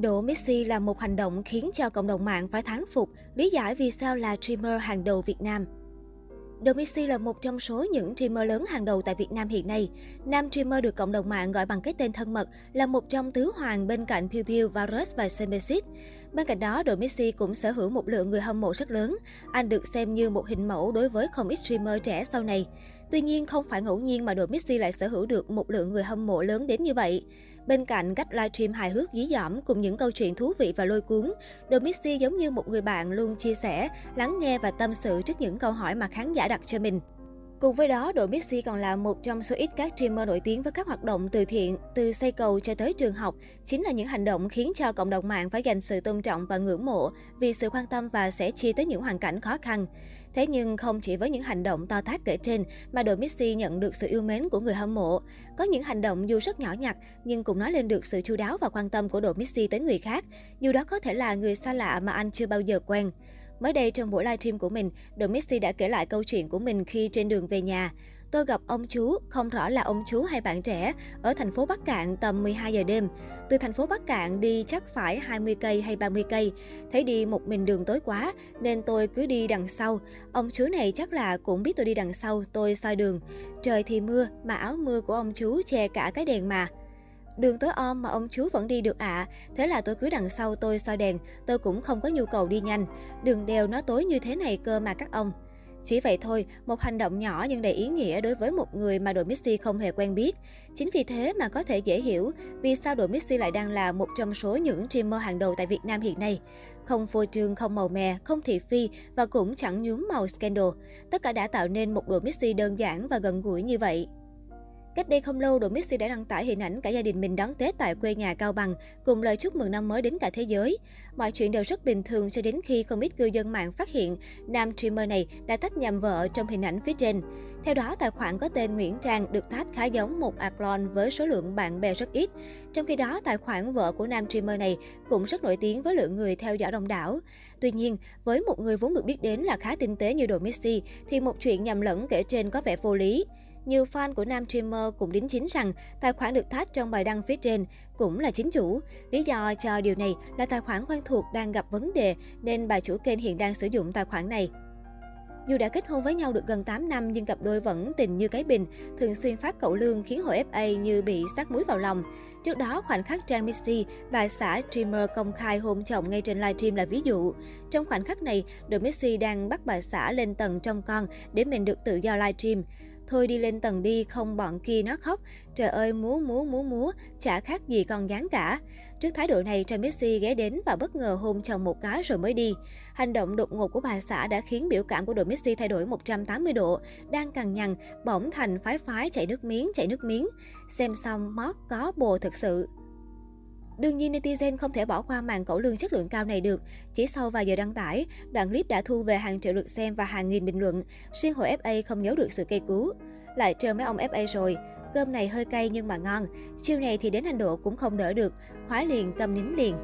Đổ Messi là một hành động khiến cho cộng đồng mạng phải thán phục, lý giải vì sao là streamer hàng đầu Việt Nam. Độ Messi là một trong số những streamer lớn hàng đầu tại Việt Nam hiện nay. Nam streamer được cộng đồng mạng gọi bằng cái tên thân mật là một trong tứ hoàng bên cạnh Pew Pew, Varus và Semesis. Bên cạnh đó, Độ Messi cũng sở hữu một lượng người hâm mộ rất lớn. Anh được xem như một hình mẫu đối với không ít streamer trẻ sau này. Tuy nhiên, không phải ngẫu nhiên mà đội Missy lại sở hữu được một lượng người hâm mộ lớn đến như vậy. Bên cạnh cách livestream hài hước dí dỏm cùng những câu chuyện thú vị và lôi cuốn, đội Missy giống như một người bạn luôn chia sẻ, lắng nghe và tâm sự trước những câu hỏi mà khán giả đặt cho mình. Cùng với đó, đội Mixi còn là một trong số ít các streamer nổi tiếng với các hoạt động từ thiện, từ xây cầu cho tới trường học, chính là những hành động khiến cho cộng đồng mạng phải dành sự tôn trọng và ngưỡng mộ vì sự quan tâm và sẻ chia tới những hoàn cảnh khó khăn. Thế nhưng không chỉ với những hành động to tát kể trên mà đội Mixi nhận được sự yêu mến của người hâm mộ. Có những hành động dù rất nhỏ nhặt nhưng cũng nói lên được sự chu đáo và quan tâm của đội Mixi tới người khác, dù đó có thể là người xa lạ mà anh chưa bao giờ quen. Mới đây trong buổi livestream của mình, Độ Mixi đã kể lại câu chuyện của mình khi trên đường về nhà. Tôi gặp ông chú, không rõ là ông chú hay bạn trẻ, ở thành phố Bắc Cạn tầm 12 giờ đêm. Từ thành phố Bắc Cạn đi chắc phải 20 cây hay 30 cây. Thấy đi một mình đường tối quá, nên tôi cứ đi đằng sau. Ông chú này chắc là cũng biết tôi đi đằng sau, tôi soi đường. Trời thì mưa, mà áo mưa của ông chú che cả cái đèn mà. Đường tối om mà ông chú vẫn đi được ạ. À. Thế là tôi cứ đằng sau tôi soi đèn, tôi cũng không có nhu cầu đi nhanh. Đường đèo nó tối như thế này cơ mà các ông. Chỉ vậy thôi, một hành động nhỏ nhưng đầy ý nghĩa đối với một người mà đội Missy không hề quen biết. Chính vì thế mà có thể dễ hiểu vì sao đội Missy lại đang là một trong số những streamer hàng đầu tại Việt Nam hiện nay. Không phô trương, không màu mè, không thị phi và cũng chẳng nhuốm màu scandal. Tất cả đã tạo nên một đội Missy đơn giản và gần gũi như vậy. Cách đây không lâu, đội Mixi đã đăng tải hình ảnh cả gia đình mình đón Tết tại quê nhà Cao Bằng, cùng lời chúc mừng năm mới đến cả thế giới. Mọi chuyện đều rất bình thường cho đến khi không ít cư dân mạng phát hiện nam streamer này đã tách nhầm vợ trong hình ảnh phía trên. Theo đó, tài khoản có tên Nguyễn Trang được tách khá giống một Aclon với số lượng bạn bè rất ít. Trong khi đó, tài khoản vợ của nam streamer này cũng rất nổi tiếng với lượng người theo dõi đông đảo. Tuy nhiên, với một người vốn được biết đến là khá tinh tế như đội Mixi, thì một chuyện nhầm lẫn kể trên có vẻ vô lý. Nhiều fan của nam streamer cũng đính chính rằng tài khoản được tag trong bài đăng phía trên cũng là chính chủ. Lý do cho điều này là tài khoản quen thuộc đang gặp vấn đề nên bà chủ kênh hiện đang sử dụng tài khoản này. Dù đã kết hôn với nhau được gần 8 năm nhưng cặp đôi vẫn tình như cái bình, thường xuyên phát cậu lương khiến hội FA như bị sát muối vào lòng. Trước đó, khoảnh khắc Trang Missy, bà xã streamer công khai hôn chồng ngay trên livestream là ví dụ. Trong khoảnh khắc này, đội Missy đang bắt bà xã lên tầng trong con để mình được tự do livestream. Thôi đi lên tầng đi, không bọn kia nó khóc. Trời ơi, múa múa múa múa, chả khác gì con gán cả. Trước thái độ này, Trần Messi ghé đến và bất ngờ hôn chồng một cái rồi mới đi. Hành động đột ngột của bà xã đã khiến biểu cảm của đội Messi thay đổi 180 độ. Đang cằn nhằn, bỗng thành phái phái chảy nước miếng, chảy nước miếng. Xem xong, mót có bồ thực sự. Đương nhiên netizen không thể bỏ qua màn cẩu lương chất lượng cao này được. Chỉ sau vài giờ đăng tải, đoạn clip đã thu về hàng triệu lượt xem và hàng nghìn bình luận. Riêng hội FA không nhớ được sự cây cứu. Lại trêu mấy ông FA rồi, cơm này hơi cay nhưng mà ngon. Chiêu này thì đến anh độ cũng không đỡ được, khóa liền cầm nín liền.